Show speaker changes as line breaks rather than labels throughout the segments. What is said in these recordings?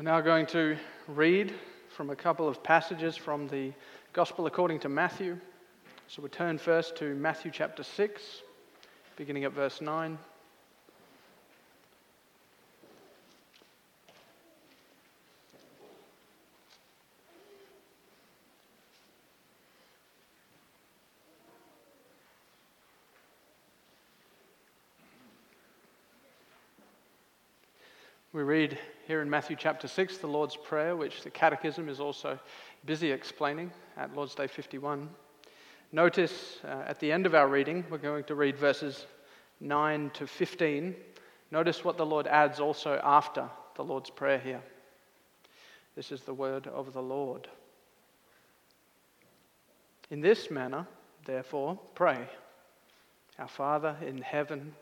We're now going to read from a couple of passages from the Gospel according to Matthew. So we turn first to Matthew chapter 6, beginning at verse 9. We read here in Matthew chapter 6 the Lord's Prayer, which the Catechism is also busy explaining at Lord's Day 51. Notice uh, at the end of our reading, we're going to read verses 9 to 15. Notice what the Lord adds also after the Lord's Prayer here. This is the word of the Lord. In this manner, therefore, pray Our Father in heaven,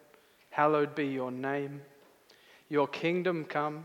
hallowed be your name. Your kingdom come,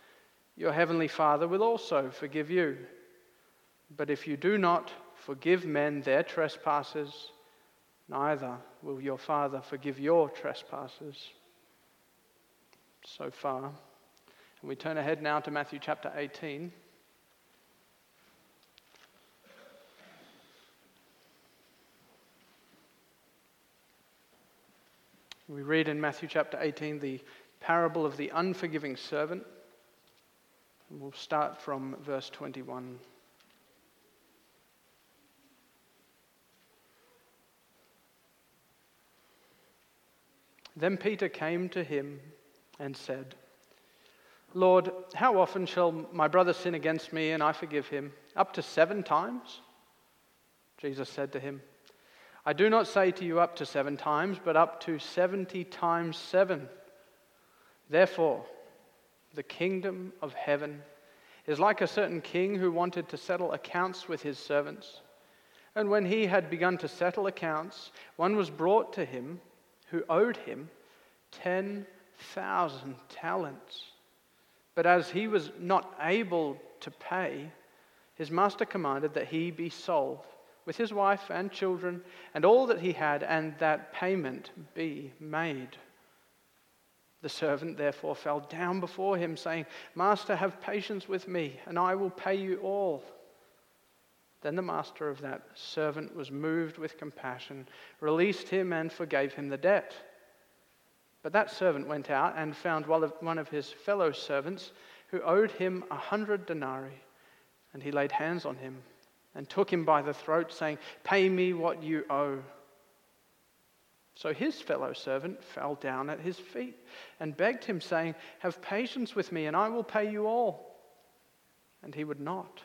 your heavenly Father will also forgive you. But if you do not forgive men their trespasses, neither will your Father forgive your trespasses. So far. And we turn ahead now to Matthew chapter 18. We read in Matthew chapter 18 the parable of the unforgiving servant. We'll start from verse 21. Then Peter came to him and said, Lord, how often shall my brother sin against me and I forgive him? Up to seven times? Jesus said to him, I do not say to you up to seven times, but up to 70 times seven. Therefore, the kingdom of heaven is like a certain king who wanted to settle accounts with his servants. And when he had begun to settle accounts, one was brought to him who owed him 10,000 talents. But as he was not able to pay, his master commanded that he be sold with his wife and children and all that he had, and that payment be made. The servant therefore fell down before him, saying, Master, have patience with me, and I will pay you all. Then the master of that servant was moved with compassion, released him, and forgave him the debt. But that servant went out and found one of his fellow servants who owed him a hundred denarii, and he laid hands on him and took him by the throat, saying, Pay me what you owe. So his fellow servant fell down at his feet and begged him, saying, Have patience with me, and I will pay you all. And he would not.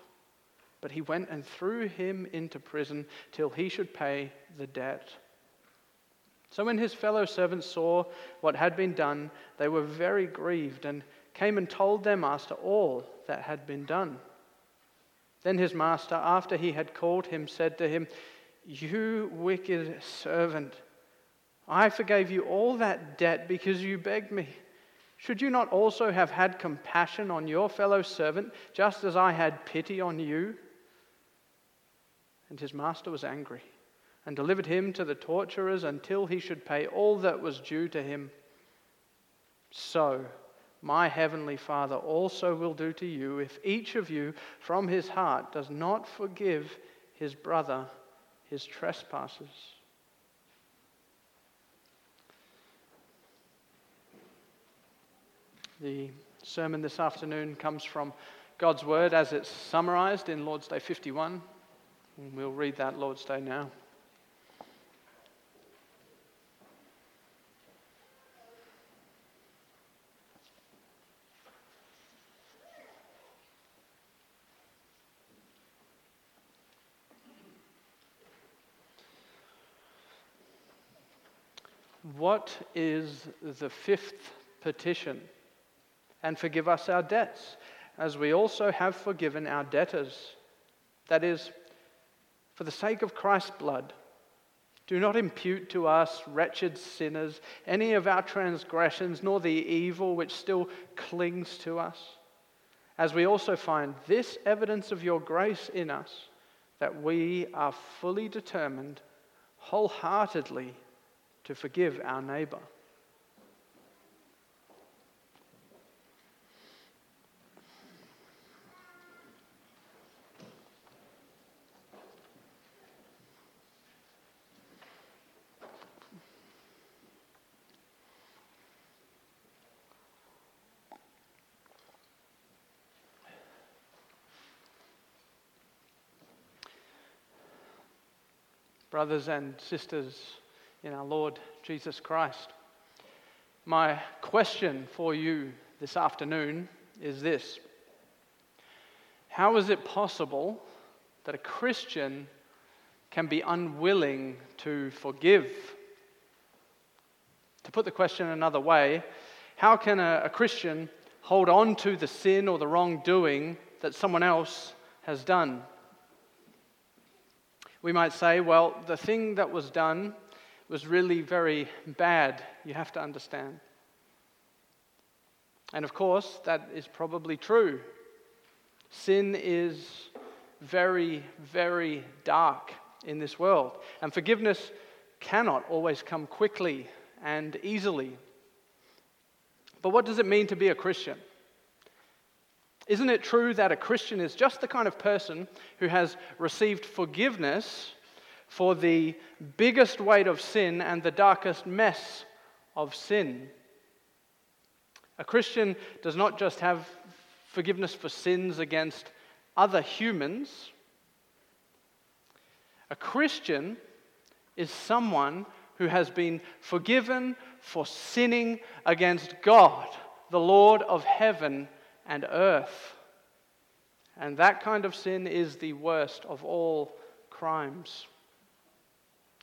But he went and threw him into prison till he should pay the debt. So when his fellow servants saw what had been done, they were very grieved and came and told their master all that had been done. Then his master, after he had called him, said to him, You wicked servant, I forgave you all that debt because you begged me. Should you not also have had compassion on your fellow servant, just as I had pity on you? And his master was angry and delivered him to the torturers until he should pay all that was due to him. So, my heavenly Father also will do to you if each of you from his heart does not forgive his brother his trespasses. The sermon this afternoon comes from God's Word as it's summarized in Lord's Day 51. And we'll read that Lord's Day now. What is the fifth petition? And forgive us our debts, as we also have forgiven our debtors. That is, for the sake of Christ's blood, do not impute to us, wretched sinners, any of our transgressions, nor the evil which still clings to us. As we also find this evidence of your grace in us, that we are fully determined wholeheartedly to forgive our neighbor. Brothers and sisters in our Lord Jesus Christ. My question for you this afternoon is this How is it possible that a Christian can be unwilling to forgive? To put the question another way, how can a, a Christian hold on to the sin or the wrongdoing that someone else has done? We might say, well, the thing that was done was really very bad, you have to understand. And of course, that is probably true. Sin is very, very dark in this world, and forgiveness cannot always come quickly and easily. But what does it mean to be a Christian? Isn't it true that a Christian is just the kind of person who has received forgiveness for the biggest weight of sin and the darkest mess of sin? A Christian does not just have forgiveness for sins against other humans. A Christian is someone who has been forgiven for sinning against God, the Lord of heaven and earth. And that kind of sin is the worst of all crimes.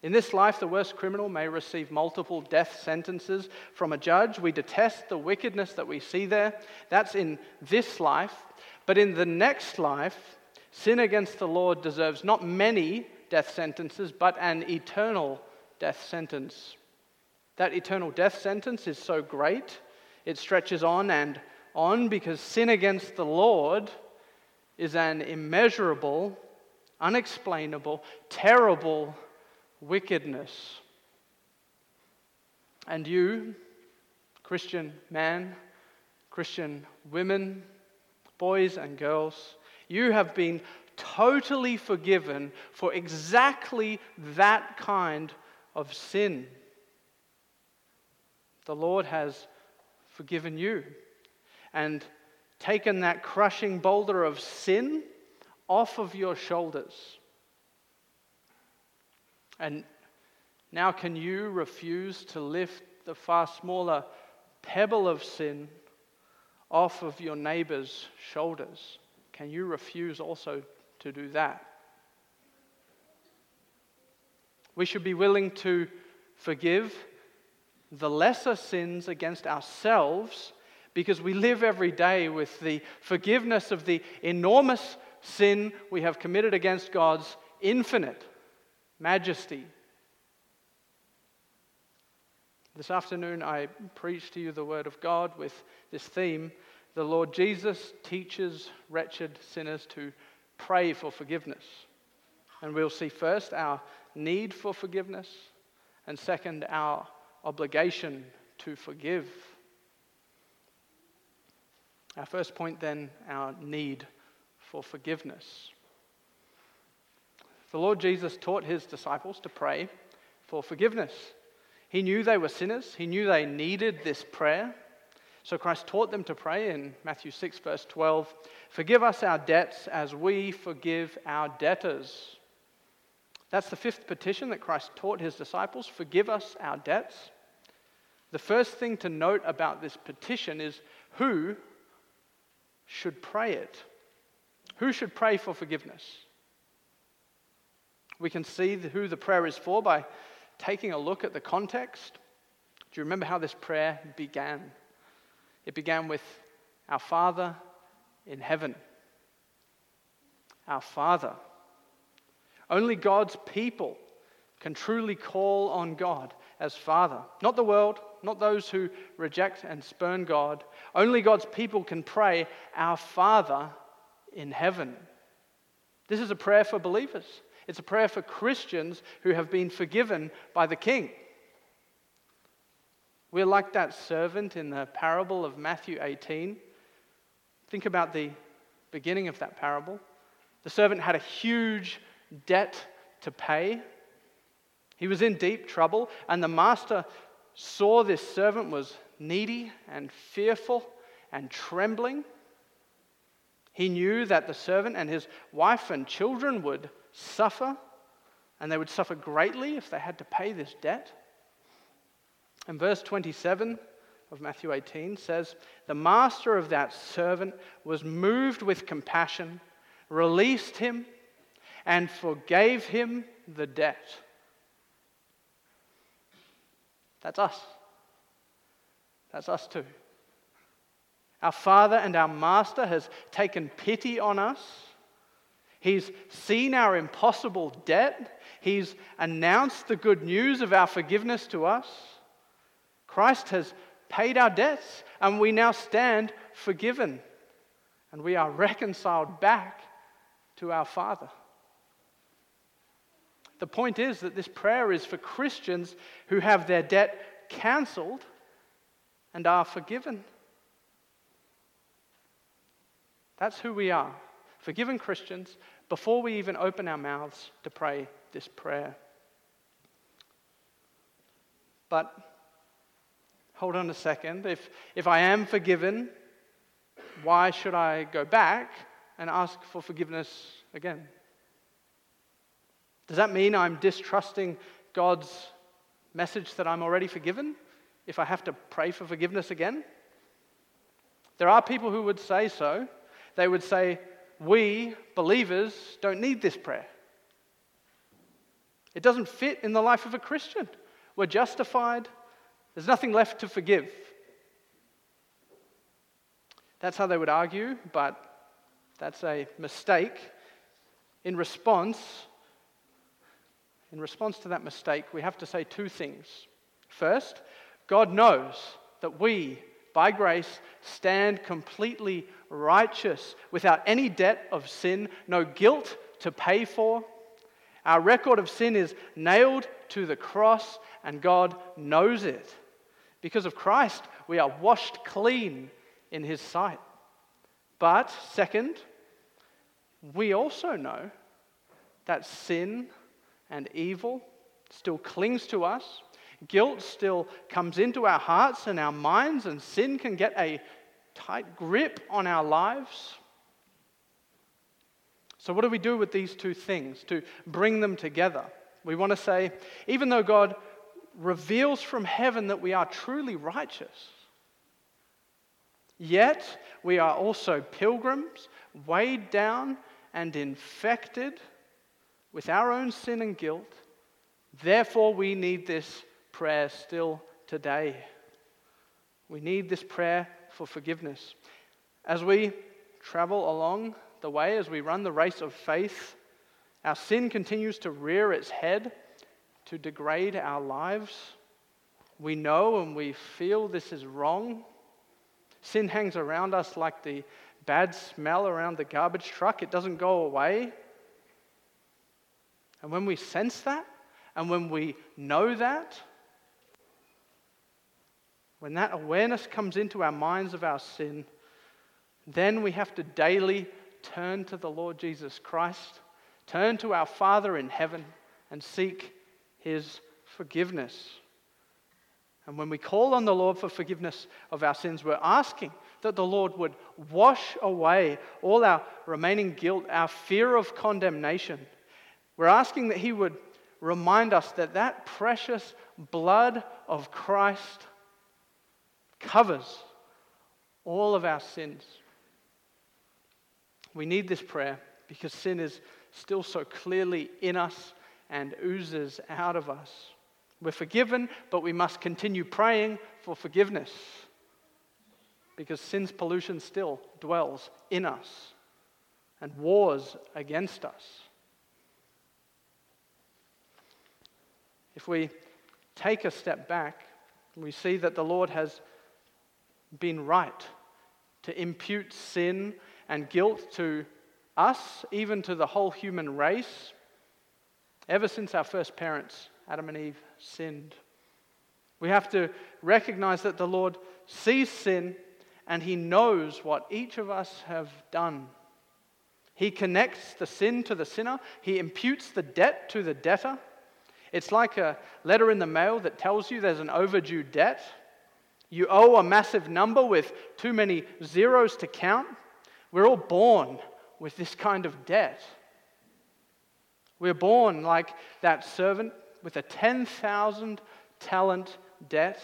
In this life, the worst criminal may receive multiple death sentences from a judge. We detest the wickedness that we see there. That's in this life. But in the next life, sin against the Lord deserves not many death sentences, but an eternal death sentence. That eternal death sentence is so great, it stretches on and on because sin against the Lord is an immeasurable, unexplainable, terrible wickedness. And you, Christian man, Christian women, boys and girls, you have been totally forgiven for exactly that kind of sin. The Lord has forgiven you and taken that crushing boulder of sin off of your shoulders. And now, can you refuse to lift the far smaller pebble of sin off of your neighbor's shoulders? Can you refuse also to do that? We should be willing to forgive the lesser sins against ourselves because we live every day with the forgiveness of the enormous sin we have committed against God's infinite majesty. This afternoon, I preach to you the Word of God with this theme. The Lord Jesus teaches wretched sinners to pray for forgiveness. And we'll see first our need for forgiveness, and second, our obligation to forgive. Our first point, then, our need for forgiveness. The Lord Jesus taught his disciples to pray for forgiveness. He knew they were sinners, he knew they needed this prayer. So Christ taught them to pray in Matthew 6, verse 12 Forgive us our debts as we forgive our debtors. That's the fifth petition that Christ taught his disciples forgive us our debts. The first thing to note about this petition is who should pray it? Who should pray for forgiveness? We can see who the prayer is for by taking a look at the context. Do you remember how this prayer began? It began with Our Father in heaven. Our Father. Only God's people can truly call on God as Father. Not the world, not those who reject and spurn God. Only God's people can pray, Our Father in heaven. This is a prayer for believers. It's a prayer for Christians who have been forgiven by the King. We're like that servant in the parable of Matthew 18. Think about the beginning of that parable. The servant had a huge debt to pay. He was in deep trouble, and the master saw this servant was needy and fearful and trembling. He knew that the servant and his wife and children would suffer, and they would suffer greatly if they had to pay this debt. And verse 27 of Matthew 18 says, The master of that servant was moved with compassion, released him, and forgave him the debt. That's us. That's us too. Our Father and our Master has taken pity on us. He's seen our impossible debt. He's announced the good news of our forgiveness to us. Christ has paid our debts, and we now stand forgiven. And we are reconciled back to our Father. The point is that this prayer is for Christians who have their debt cancelled and are forgiven. That's who we are, forgiven Christians, before we even open our mouths to pray this prayer. But hold on a second. If, if I am forgiven, why should I go back and ask for forgiveness again? Does that mean I'm distrusting God's message that I'm already forgiven if I have to pray for forgiveness again? There are people who would say so they would say, We, believers, don't need this prayer. It doesn't fit in the life of a Christian. We're justified, there's nothing left to forgive. That's how they would argue, but that's a mistake. In response, in response to that mistake, we have to say two things. First, God knows that we, by grace, stand completely righteous, without any debt of sin, no guilt to pay for. Our record of sin is nailed to the cross, and God knows it. Because of Christ, we are washed clean in His sight. But, second, we also know that sin and evil still clings to us. Guilt still comes into our hearts and our minds, and sin can get a tight grip on our lives. So, what do we do with these two things to bring them together? We want to say, even though God reveals from heaven that we are truly righteous, yet we are also pilgrims, weighed down and infected with our own sin and guilt. Therefore, we need this prayer still today. We need this prayer for forgiveness. As we travel along the way, as we run the race of faith, our sin continues to rear its head to degrade our lives. We know and we feel this is wrong. Sin hangs around us like the bad smell around the garbage truck, it doesn't go away. And when we sense that, and when we know that, when that awareness comes into our minds of our sin, then we have to daily turn to the Lord Jesus Christ, turn to our Father in heaven, and seek his forgiveness. And when we call on the Lord for forgiveness of our sins, we're asking that the Lord would wash away all our remaining guilt, our fear of condemnation. We're asking that He would remind us that that precious blood of Christ covers all of our sins. We need this prayer because sin is still so clearly in us and oozes out of us. We're forgiven, but we must continue praying for forgiveness. because sin's pollution still dwells in us and wars against us. If we take a step back, we see that the Lord has been right to impute sin and guilt to us, even to the whole human race, ever since our first parents, Adam and Eve, sinned. We have to recognize that the Lord sees sin and He knows what each of us have done. He connects the sin to the sinner, He imputes the debt to the debtor. It's like a letter in the mail that tells you there's an overdue debt. You owe a massive number with too many zeros to count. We're all born with this kind of debt. We're born like that servant with a 10,000 talent debt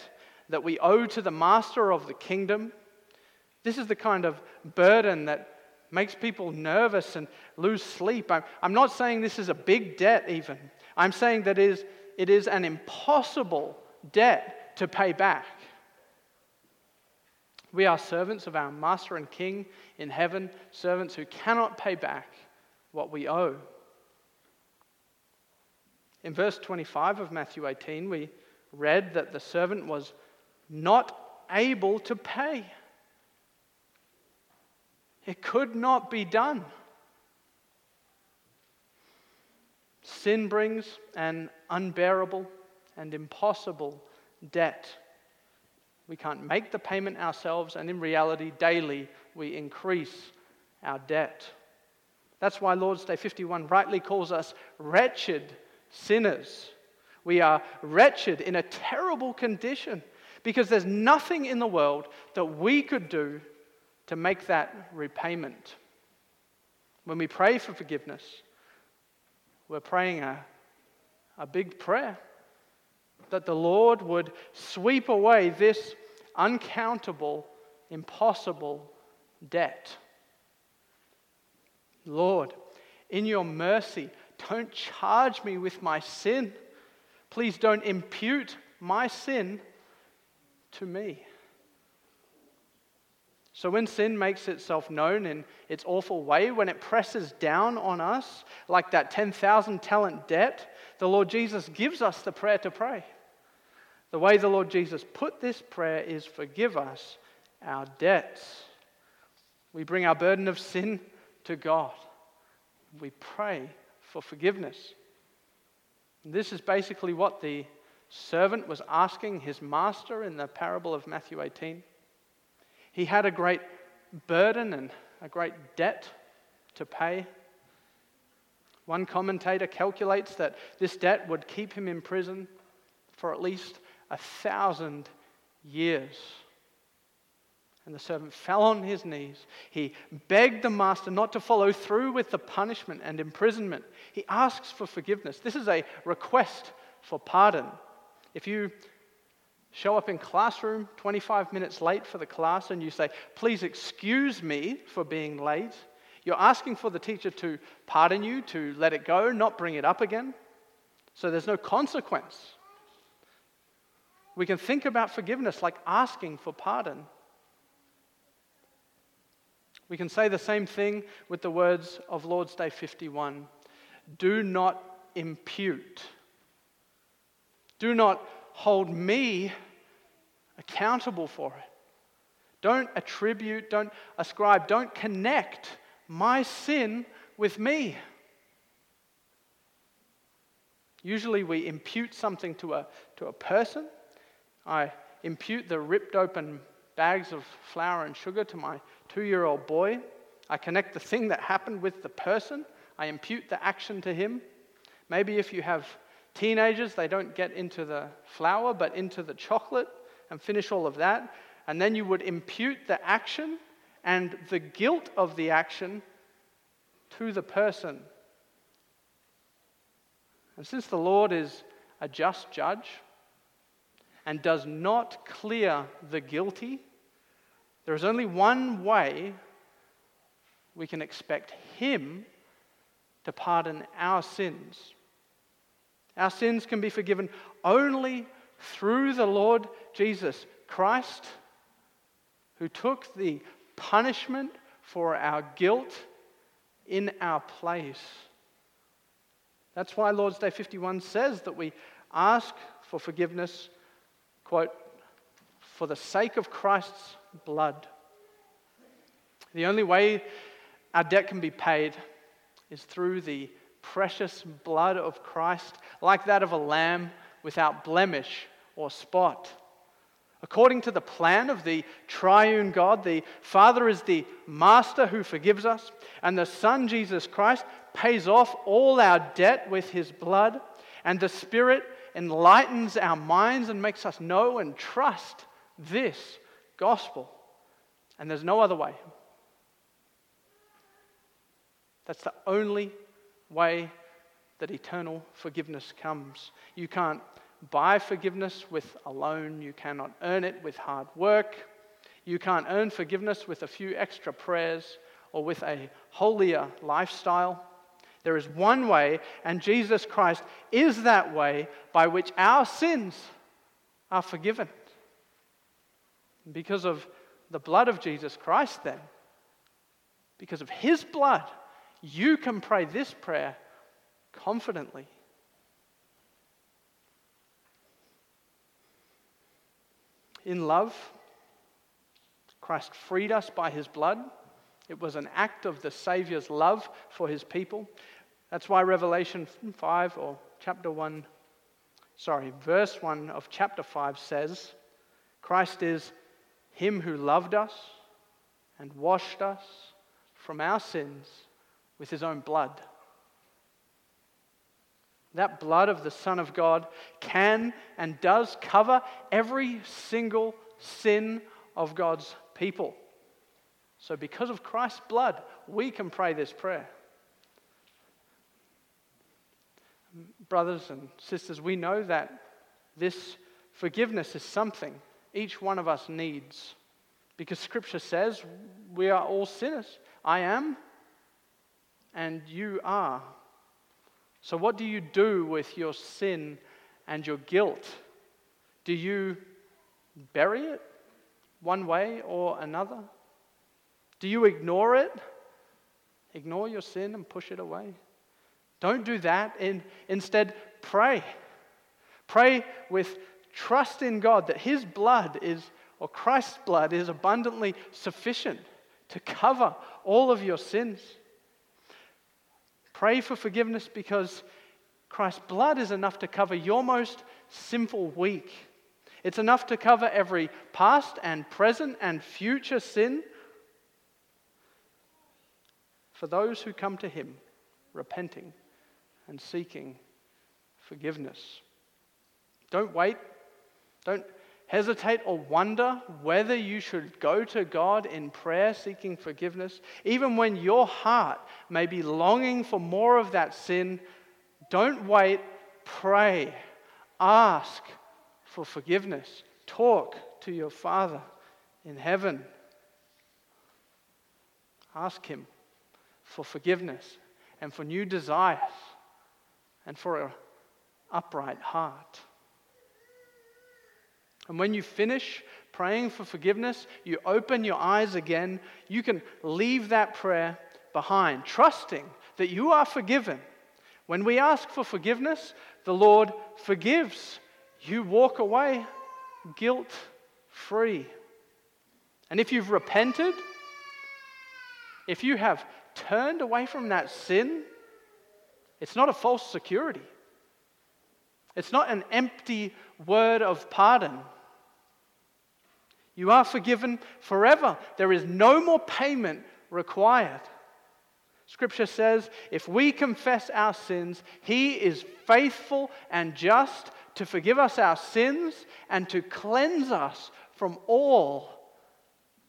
that we owe to the master of the kingdom. This is the kind of burden that makes people nervous and lose sleep. I'm not saying this is a big debt, even. I'm saying that it is, it is an impossible debt to pay back. We are servants of our Master and King in heaven, servants who cannot pay back what we owe. In verse 25 of Matthew 18, we read that the servant was not able to pay. It could not be done. Sin brings an unbearable and impossible debt. We can't make the payment ourselves, and in reality, daily we increase our debt. That's why Lord's Day 51 rightly calls us wretched sinners. We are wretched in a terrible condition because there's nothing in the world that we could do to make that repayment. When we pray for forgiveness, we're praying a, a big prayer that the Lord would sweep away this uncountable, impossible debt. Lord, in your mercy, don't charge me with my sin. Please don't impute my sin to me. So, when sin makes itself known in its awful way, when it presses down on us like that 10,000 talent debt, the Lord Jesus gives us the prayer to pray. The way the Lord Jesus put this prayer is forgive us our debts. We bring our burden of sin to God. We pray for forgiveness. And this is basically what the servant was asking his master in the parable of Matthew 18. He had a great burden and a great debt to pay. One commentator calculates that this debt would keep him in prison for at least a thousand years. And the servant fell on his knees. He begged the master not to follow through with the punishment and imprisonment. He asks for forgiveness. This is a request for pardon. If you show up in classroom 25 minutes late for the class and you say, Please excuse me for being late, you're asking for the teacher to pardon you, to let it go, not bring it up again. So there's no consequence. We can think about forgiveness like asking for pardon. We can say the same thing with the words of Lord's Day 51 Do not impute. Do not hold me accountable for it. Don't attribute, don't ascribe, don't connect my sin with me. Usually we impute something to a, to a person I impute the ripped open bags of flour and sugar to my two year old boy. I connect the thing that happened with the person. I impute the action to him. Maybe if you have teenagers, they don't get into the flour, but into the chocolate and finish all of that. And then you would impute the action and the guilt of the action to the person. And since the Lord is a just judge, and does not clear the guilty, there is only one way we can expect Him to pardon our sins. Our sins can be forgiven only through the Lord Jesus Christ, who took the punishment for our guilt in our place. That's why Lord's Day 51 says that we ask for forgiveness, quote, for the sake of Christ's blood. The only way our debt can be paid is through the precious blood of Christ, like that of a lamb without blemish or spot. According to the plan of the triune God, the Father is the master who forgives us, and the Son, Jesus Christ, pays off all our debt with his blood, and the Spirit enlightens our minds and makes us know and trust this gospel. And there's no other way. That's the only way that eternal forgiveness comes. You can't buy forgiveness with a loan, you cannot earn it with hard work, you can't earn forgiveness with a few extra prayers or with a holier lifestyle. There is one way, and Jesus Christ is that way by which our sins are forgiven. Because of the blood of Jesus Christ, then, because of his blood, you can pray this prayer confidently. In love, Christ freed us by his blood. It was an act of the Savior's love for his people. That's why Revelation 5 or chapter 1, sorry, verse 1 of chapter 5 says, Christ is him who loved us and washed us from our sins with his own blood. That blood of the Son of God can and does cover every single sin of God's people. So, because of Christ's blood, we can pray this prayer. Brothers and sisters, we know that this forgiveness is something each one of us needs because Scripture says we are all sinners. I am, and you are. So, what do you do with your sin and your guilt? Do you bury it one way or another? Do you ignore it? Ignore your sin and push it away? Don't do that. In, instead, pray. Pray with trust in God that His blood is, or Christ's blood, is abundantly sufficient to cover all of your sins. Pray for forgiveness because Christ's blood is enough to cover your most sinful week. It's enough to cover every past and present and future sin for those who come to Him repenting and seeking forgiveness. Don't wait. Don't hesitate or wonder whether you should go to God in prayer seeking forgiveness, even when your heart may be longing for more of that sin, don't wait, pray, ask for forgiveness, talk to your Father in heaven. Ask Him for forgiveness and for new desires and for an upright heart. And when you finish praying for forgiveness, you open your eyes again, you can leave that prayer behind, trusting that you are forgiven. When we ask for forgiveness, the Lord forgives. You walk away guilt free. And if you've repented, if you have turned away from that sin, it's not a false security. It's not an empty word of pardon. You are forgiven forever. There is no more payment required. Scripture says if we confess our sins, He is faithful and just to forgive us our sins and to cleanse us from all,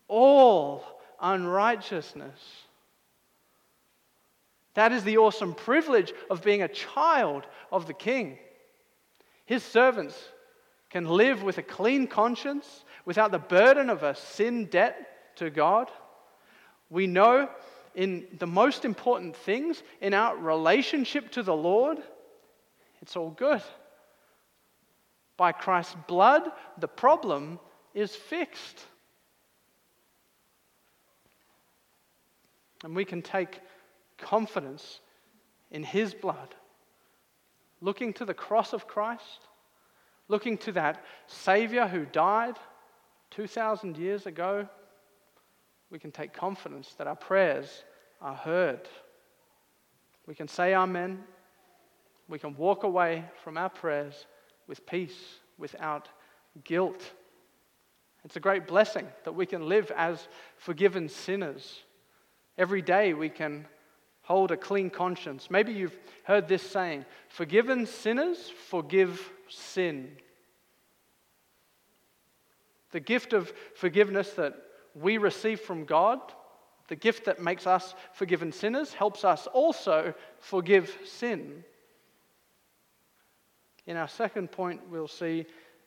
all unrighteousness. That is the awesome privilege of being a child of the King. His servants can live with a clean conscience without the burden of a sin debt to God. We know in the most important things, in our relationship to the Lord, it's all good. By Christ's blood, the problem is fixed. And we can take confidence in His blood, looking to the cross of Christ, looking to that Savior who died 2,000 years ago. We can take confidence that our prayers are heard. We can say Amen. We can walk away from our prayers with peace, without guilt. It's a great blessing that we can live as forgiven sinners. Every day we can hold a clean conscience. Maybe you've heard this saying forgiven sinners forgive sin. The gift of forgiveness that we receive from God, the gift that makes us forgiven sinners, helps us also forgive sin. In our second point, we'll see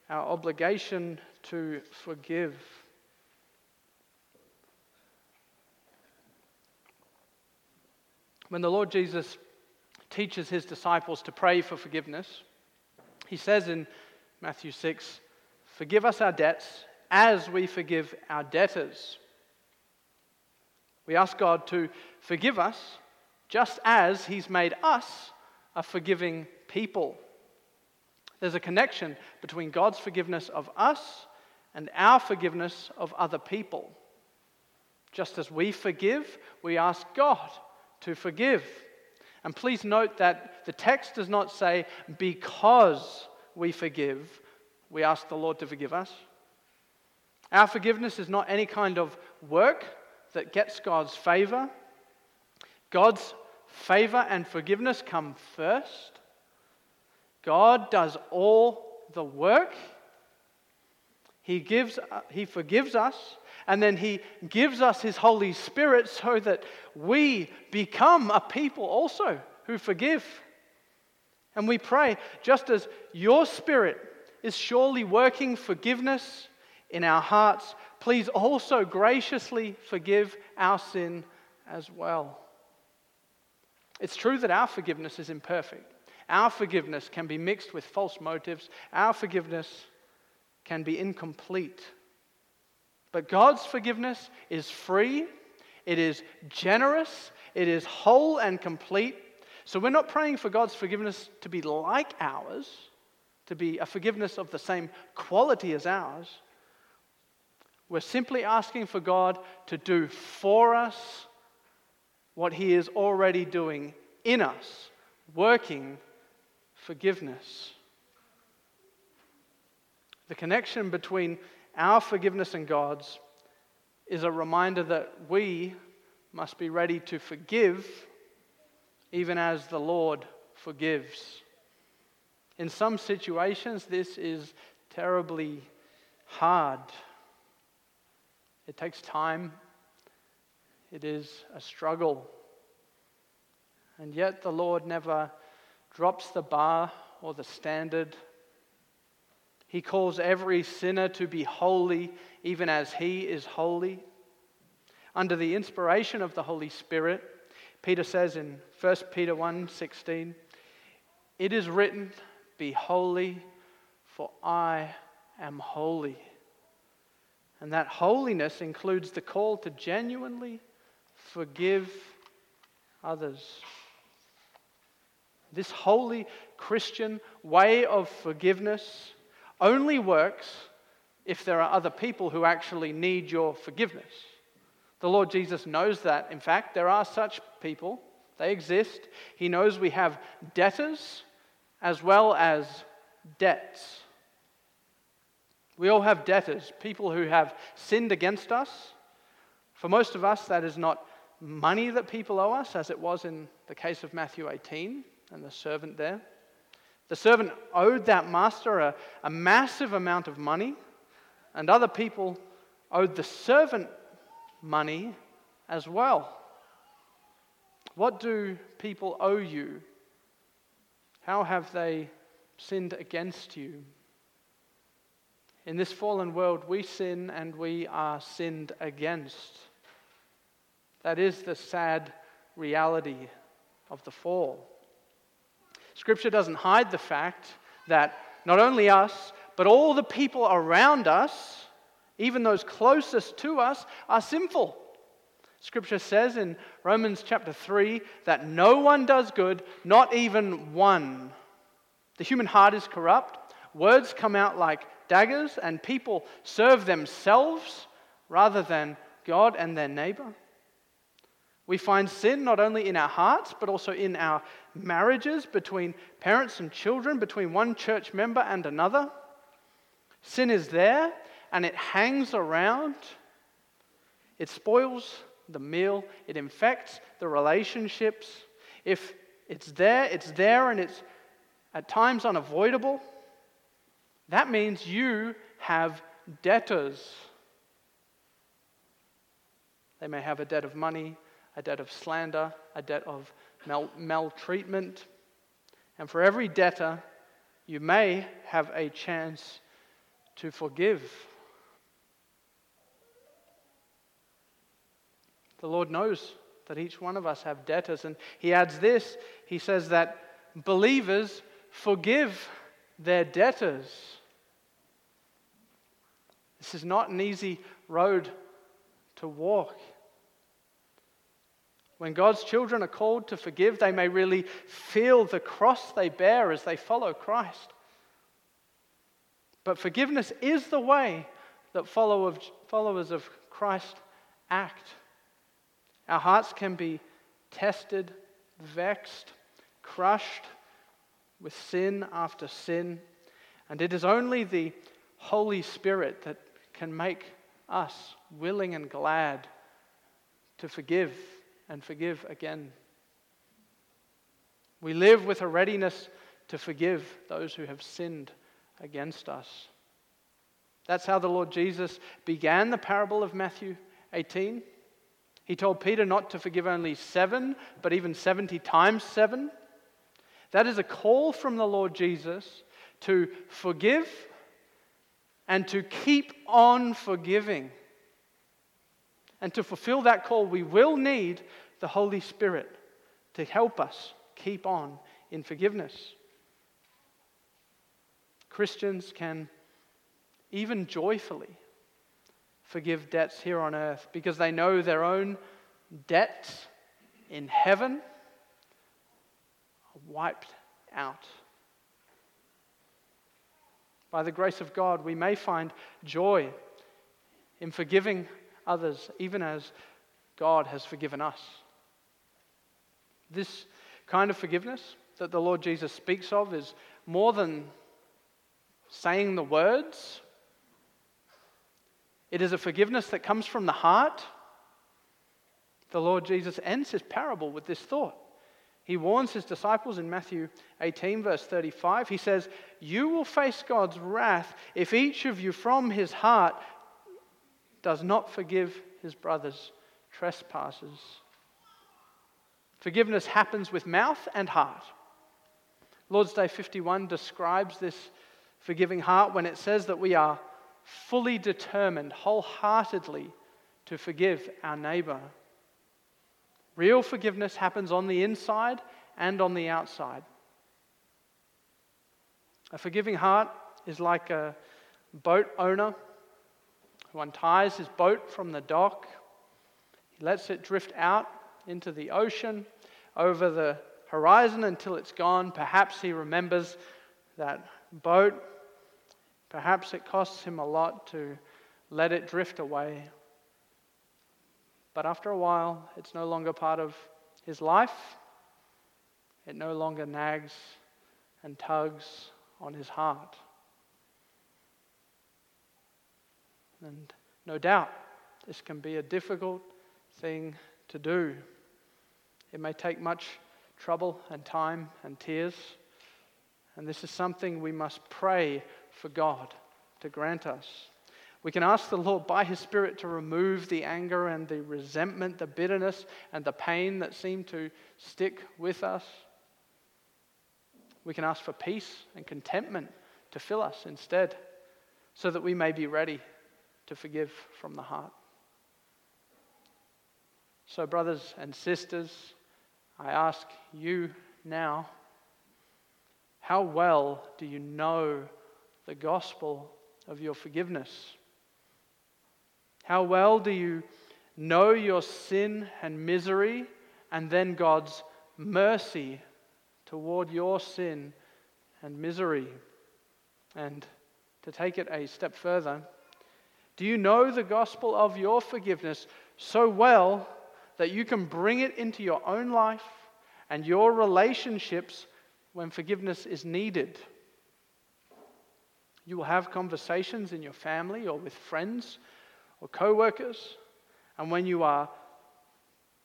our obligation to forgive. When the Lord Jesus teaches his disciples to pray for forgiveness, he says in Matthew 6, Forgive us our debts as we forgive our debtors. We ask God to forgive us just as he's made us a forgiving people. There's a connection between God's forgiveness of us and our forgiveness of other people. Just as we forgive, we ask God to forgive. And please note that the text does not say, because we forgive, we ask the Lord to forgive us. Our forgiveness is not any kind of work that gets God's favor. God's favor and forgiveness come first. God does all the work. He, gives, uh, he forgives us, and then He gives us His Holy Spirit so that we become a people also who forgive. And we pray, just as your Spirit is surely working forgiveness in our hearts, please also graciously forgive our sin as well. It's true that our forgiveness is imperfect. Our forgiveness can be mixed with false motives. Our forgiveness can be incomplete. But God's forgiveness is free, it is generous, it is whole and complete. So we're not praying for God's forgiveness to be like ours, to be a forgiveness of the same quality as ours. We're simply asking for God to do for us what He is already doing in us, working forgiveness. The connection between our forgiveness and God's is a reminder that we must be ready to forgive even as the Lord forgives. In some situations, this is terribly hard. It takes time, it is a struggle. And yet, the Lord never drops the bar or the standard. He calls every sinner to be holy, even as he is holy. Under the inspiration of the Holy Spirit, Peter says in 1 Peter 1:16, "It is written, be holy, for I am holy." And that holiness includes the call to genuinely forgive others. This holy Christian way of forgiveness only works if there are other people who actually need your forgiveness. The Lord Jesus knows that. In fact, there are such people, they exist. He knows we have debtors as well as debts. We all have debtors, people who have sinned against us. For most of us, that is not money that people owe us, as it was in the case of Matthew 18 and the servant there. The servant owed that master a, a massive amount of money, and other people owed the servant money as well. What do people owe you? How have they sinned against you? In this fallen world, we sin and we are sinned against. That is the sad reality of the fall. Scripture doesn't hide the fact that not only us, but all the people around us, even those closest to us, are sinful. Scripture says in Romans chapter 3 that no one does good, not even one. The human heart is corrupt. Words come out like daggers, and people serve themselves rather than God and their neighbor. We find sin not only in our hearts, but also in our marriages between parents and children, between one church member and another. Sin is there and it hangs around. It spoils the meal, it infects the relationships. If it's there, it's there and it's at times unavoidable. That means you have debtors. They may have a debt of money, a debt of slander, a debt of mal- maltreatment. And for every debtor, you may have a chance to forgive. The Lord knows that each one of us have debtors. And He adds this He says that believers forgive their debtors. This is not an easy road to walk. When God's children are called to forgive, they may really feel the cross they bear as they follow Christ. But forgiveness is the way that followers of Christ act. Our hearts can be tested, vexed, crushed with sin after sin. And it is only the Holy Spirit that can make us willing and glad to forgive and forgive again. We live with a readiness to forgive those who have sinned against us. That's how the Lord Jesus began the parable of Matthew 18. He told Peter not to forgive only seven, but even 70 times seven. That is a call from the Lord Jesus to forgive and to keep on forgiving. And to fulfill that call, we will need the Holy Spirit to help us keep on in forgiveness. Christians can even joyfully forgive debts here on earth because they know their own debts in heaven wiped out. By the grace of God, we may find joy in forgiving others, even as God has forgiven us. This kind of forgiveness that the Lord Jesus speaks of is more than saying the words it is a forgiveness that comes from the heart. The Lord Jesus ends his parable with this thought. He warns his disciples in Matthew 18, verse 35. He says, You will face God's wrath if each of you from his heart does not forgive his brother's trespasses. Forgiveness happens with mouth and heart. Lord's Day 51 describes this forgiving heart when it says that we are fully determined, wholeheartedly to forgive our neighbor. Real forgiveness happens on the inside and on the outside. A forgiving heart is like a boat owner who unties his boat from the dock. He lets it drift out into the ocean over the horizon until it's gone. Perhaps he remembers that boat Perhaps it costs him a lot to let it drift away. But after a while, it's no longer part of his life. It no longer nags and tugs on his heart. And no doubt, this can be a difficult thing to do. It may take much trouble and time and tears. And this is something we must pray for God to grant us. We can ask the Lord by His Spirit to remove the anger and the resentment, the bitterness and the pain that seem to stick with us. We can ask for peace and contentment to fill us instead, so that we may be ready to forgive from the heart. So, brothers and sisters, I ask you now how well do you know the gospel of your forgiveness? How well do you know your sin and misery, and then God's mercy toward your sin and misery. And to take it a step further, do you know the gospel of your forgiveness so well that you can bring it into your own life and your relationships when forgiveness is needed? You will have conversations in your family or with friends or co workers, and when you are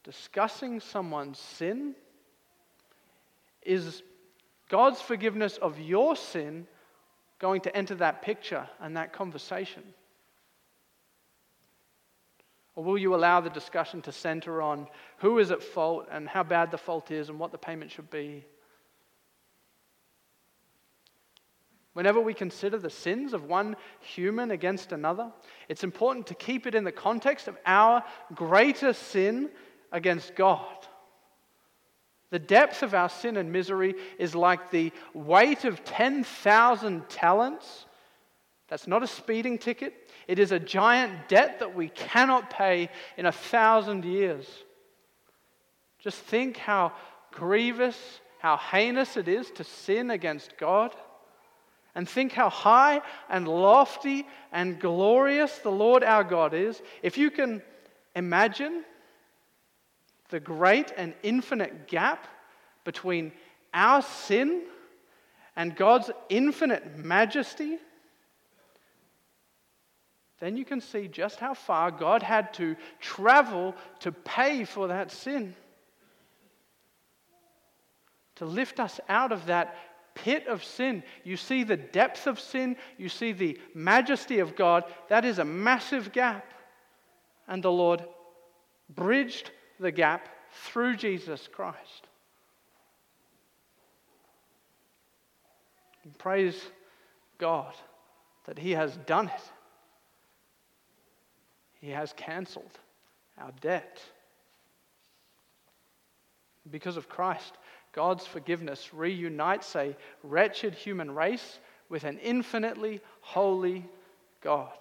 discussing someone's sin, is God's forgiveness of your sin going to enter that picture and that conversation? Or will you allow the discussion to center on who is at fault and how bad the fault is and what the payment should be? Whenever we consider the sins of one human against another, it's important to keep it in the context of our greater sin against God. The depth of our sin and misery is like the weight of 10,000 talents. That's not a speeding ticket. It is a giant debt that we cannot pay in a thousand years. Just think how grievous, how heinous it is to sin against God. And think how high and lofty and glorious the Lord our God is. If you can imagine the great and infinite gap between our sin and God's infinite majesty, then you can see just how far God had to travel to pay for that sin. To lift us out of that pit of sin. You see the depth of sin, you see the majesty of God. That is a massive gap. And the Lord bridged the gap through Jesus Christ. And praise God that He has done it. He has canceled our debt. Because of Christ, God's forgiveness reunites a wretched human race with an infinitely holy God.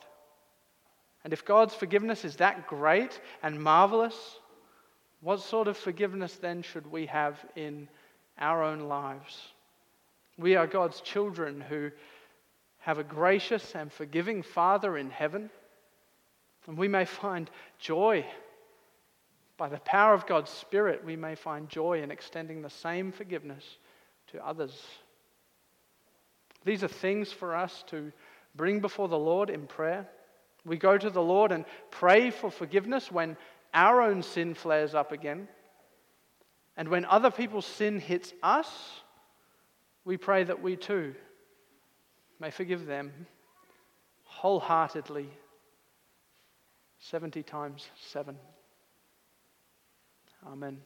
And if God's forgiveness is that great and marvelous, what sort of forgiveness then should we have in our own lives? We are God's children who have a gracious and forgiving Father in heaven, and we may find joy by the power of God's Spirit, we may find joy in extending the same forgiveness to others. These are things for us to bring before the Lord in prayer. We go to the Lord and pray for forgiveness when our own sin flares up again. And when other people's sin hits us, we pray that we too may forgive them wholeheartedly 70 times 7. Amen.